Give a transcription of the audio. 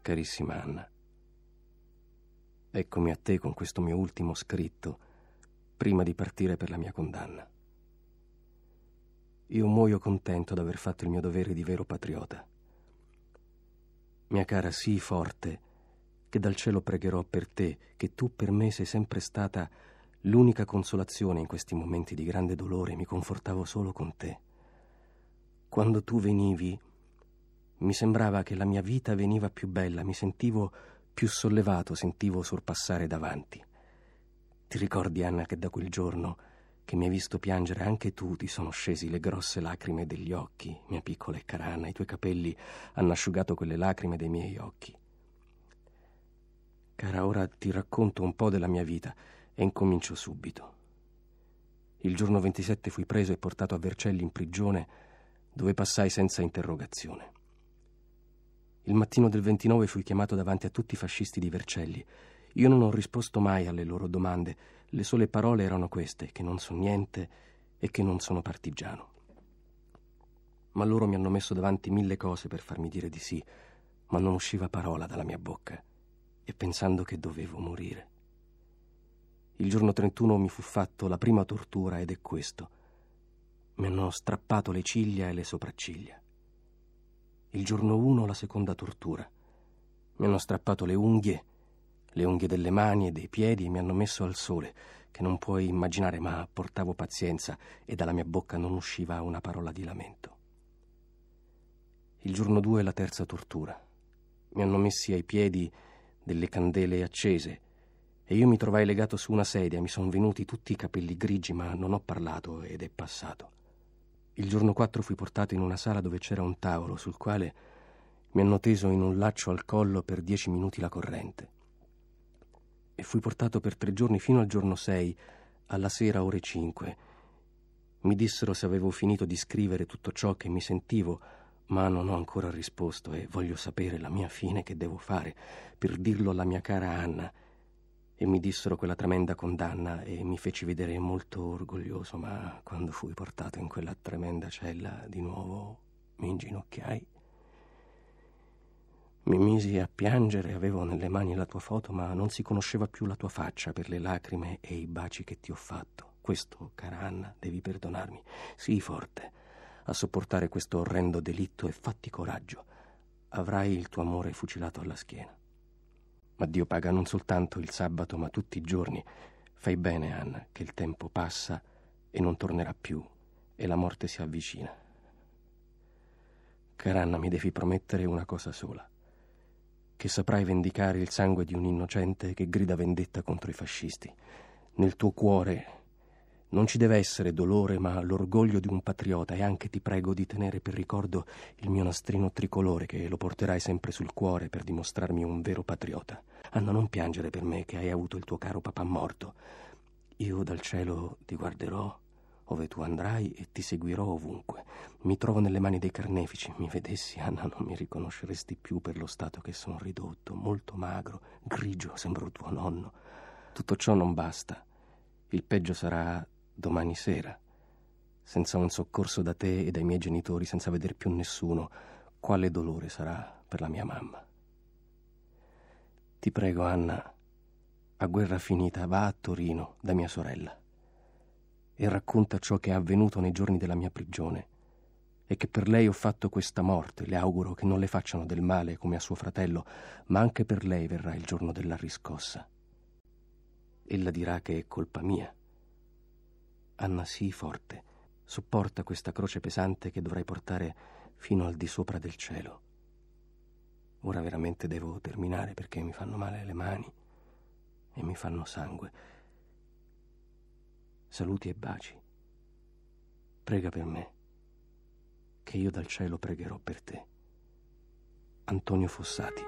Carissima Anna, eccomi a te con questo mio ultimo scritto prima di partire per la mia condanna. Io muoio contento d'aver fatto il mio dovere di vero patriota. Mia cara, sii forte, che dal cielo pregherò per te, che tu per me sei sempre stata l'unica consolazione in questi momenti di grande dolore, mi confortavo solo con te. Quando tu venivi, mi sembrava che la mia vita veniva più bella, mi sentivo più sollevato, sentivo sorpassare davanti. Ti ricordi, Anna, che da quel giorno che mi hai visto piangere anche tu ti sono scesi le grosse lacrime degli occhi, mia piccola e cara Anna, i tuoi capelli hanno asciugato quelle lacrime dei miei occhi. Cara, ora ti racconto un po' della mia vita e incomincio subito. Il giorno 27 fui preso e portato a Vercelli in prigione, dove passai senza interrogazione. Il mattino del 29 fui chiamato davanti a tutti i fascisti di Vercelli io non ho risposto mai alle loro domande, le sole parole erano queste, che non so niente e che non sono partigiano. Ma loro mi hanno messo davanti mille cose per farmi dire di sì, ma non usciva parola dalla mia bocca, e pensando che dovevo morire. Il giorno 31 mi fu fatto la prima tortura ed è questo. Mi hanno strappato le ciglia e le sopracciglia. Il giorno 1 la seconda tortura. Mi hanno strappato le unghie le unghie delle mani e dei piedi mi hanno messo al sole, che non puoi immaginare, ma portavo pazienza e dalla mia bocca non usciva una parola di lamento. Il giorno due la terza tortura. Mi hanno messi ai piedi delle candele accese e io mi trovai legato su una sedia, mi sono venuti tutti i capelli grigi, ma non ho parlato ed è passato. Il giorno 4 fui portato in una sala dove c'era un tavolo sul quale mi hanno teso in un laccio al collo per dieci minuti la corrente e fui portato per tre giorni fino al giorno sei, alla sera ore cinque. Mi dissero se avevo finito di scrivere tutto ciò che mi sentivo, ma non ho ancora risposto e voglio sapere la mia fine che devo fare per dirlo alla mia cara Anna. E mi dissero quella tremenda condanna e mi feci vedere molto orgoglioso, ma quando fui portato in quella tremenda cella di nuovo mi inginocchiai mi misi a piangere, avevo nelle mani la tua foto, ma non si conosceva più la tua faccia per le lacrime e i baci che ti ho fatto. Questo, cara Anna, devi perdonarmi. Sii forte a sopportare questo orrendo delitto e fatti coraggio. Avrai il tuo amore fucilato alla schiena. Ma Dio paga non soltanto il sabato, ma tutti i giorni. Fai bene, Anna, che il tempo passa e non tornerà più e la morte si avvicina. Cara Anna, mi devi promettere una cosa sola che saprai vendicare il sangue di un innocente che grida vendetta contro i fascisti. Nel tuo cuore non ci deve essere dolore, ma l'orgoglio di un patriota e anche ti prego di tenere per ricordo il mio nastrino tricolore che lo porterai sempre sul cuore per dimostrarmi un vero patriota. Anna, non piangere per me che hai avuto il tuo caro papà morto. Io dal cielo ti guarderò ove tu andrai e ti seguirò ovunque. Mi trovo nelle mani dei carnefici. Mi vedessi, Anna, non mi riconosceresti più per lo stato che sono ridotto, molto magro, grigio, sembro tuo nonno. Tutto ciò non basta. Il peggio sarà domani sera, senza un soccorso da te e dai miei genitori, senza vedere più nessuno. Quale dolore sarà per la mia mamma? Ti prego, Anna, a guerra finita, va a Torino da mia sorella e racconta ciò che è avvenuto nei giorni della mia prigione e che per lei ho fatto questa morte. Le auguro che non le facciano del male come a suo fratello, ma anche per lei verrà il giorno della riscossa. Ella dirà che è colpa mia. Anna, sii forte, sopporta questa croce pesante che dovrai portare fino al di sopra del cielo. Ora veramente devo terminare perché mi fanno male le mani e mi fanno sangue saluti e baci. Prega per me, che io dal cielo pregherò per te. Antonio Fossati.